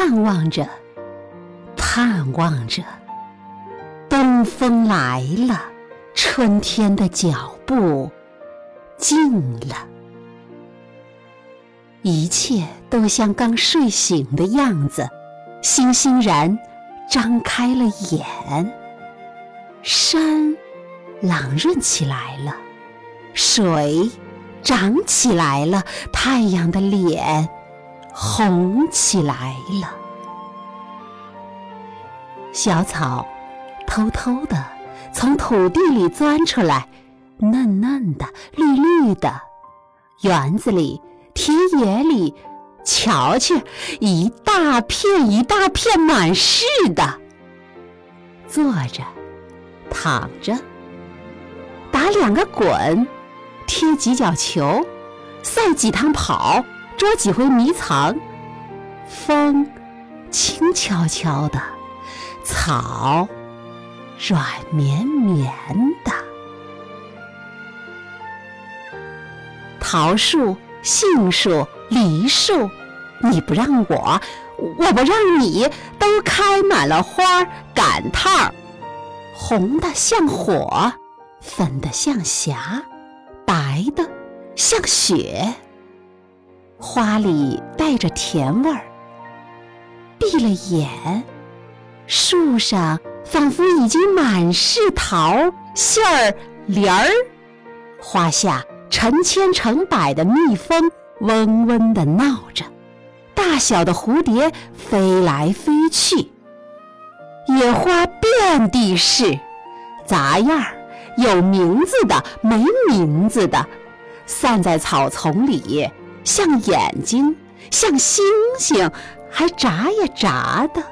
盼望着，盼望着，东风来了，春天的脚步近了，一切都像刚睡醒的样子，欣欣然张开了眼。山朗润起来了，水涨起来了，太阳的脸。红起来了，小草偷偷的从土地里钻出来，嫩嫩的，绿绿的。园子里、田野里，瞧去，一大片一大片，满是的。坐着，躺着，打两个滚，踢几脚球，赛几趟跑。捉几回迷藏，风轻悄悄的，草软绵绵的，桃树、杏树、梨树，你不让我，我不让你，都开满了花赶趟儿，红的像火，粉的像霞，白的像雪。花里带着甜味儿，闭了眼，树上仿佛已经满是桃杏儿、梨儿，花下成千成百的蜜蜂嗡嗡地闹着，大小的蝴蝶飞来飞去，野花遍地是，杂样儿，有名字的，没名字的，散在草丛里。像眼睛，像星星，还眨呀眨的。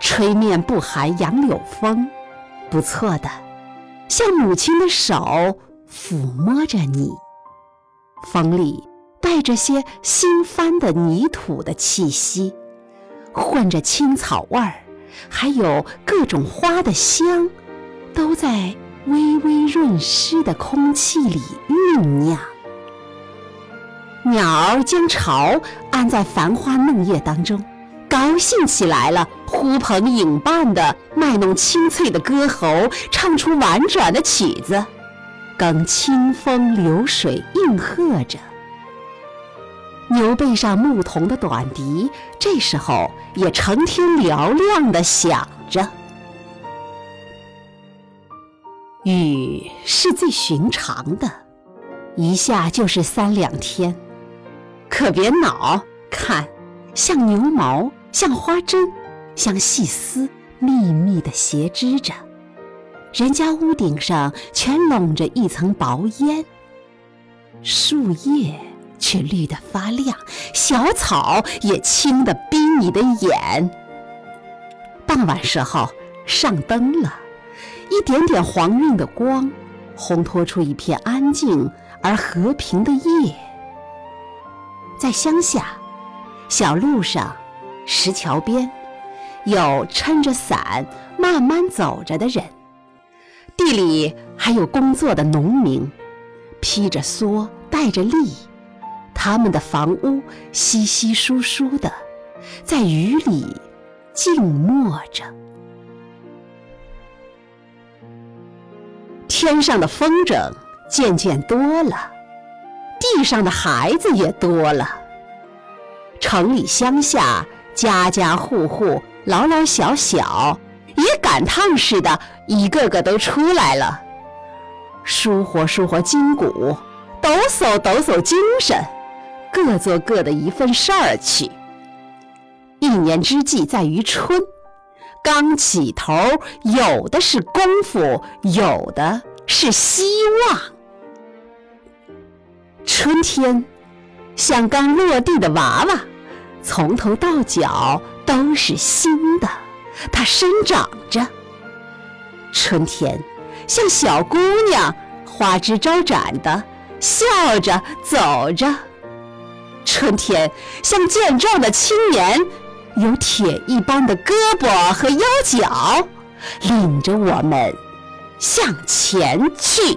吹面不寒杨柳风，不错的，像母亲的手抚摸着你。风里带着些新翻的泥土的气息，混着青草味儿，还有各种花的香，都在。微微润湿的空气里酝酿，鸟儿将巢安在繁花嫩叶当中，高兴起来了，呼朋引伴的卖弄清脆的歌喉，唱出婉转的曲子，更清风流水应和着。牛背上牧童的短笛，这时候也成天嘹亮的响着。雨是最寻常的，一下就是三两天，可别恼。看，像牛毛，像花针，像细丝，密密的斜织着。人家屋顶上全笼着一层薄烟，树叶却绿得发亮，小草也青得逼你的眼。傍晚时候上灯了。一点点黄晕的光，烘托出一片安静而和平的夜。在乡下，小路上、石桥边，有撑着伞慢慢走着的人；地里还有工作的农民，披着蓑，带着笠，他们的房屋稀稀疏疏的，在雨里静默着。天上的风筝渐渐多了，地上的孩子也多了。城里乡下，家家户户，老老小小，也赶趟似的，一个个都出来了，舒活舒活筋骨，抖擞抖擞精神，各做各的一份事儿去。一年之计在于春，刚起头，有的是功夫，有的。是希望。春天像刚落地的娃娃，从头到脚都是新的，它生长着。春天像小姑娘，花枝招展的，笑着走着。春天像健壮的青年，有铁一般的胳膊和腰脚，领着我们。向前去。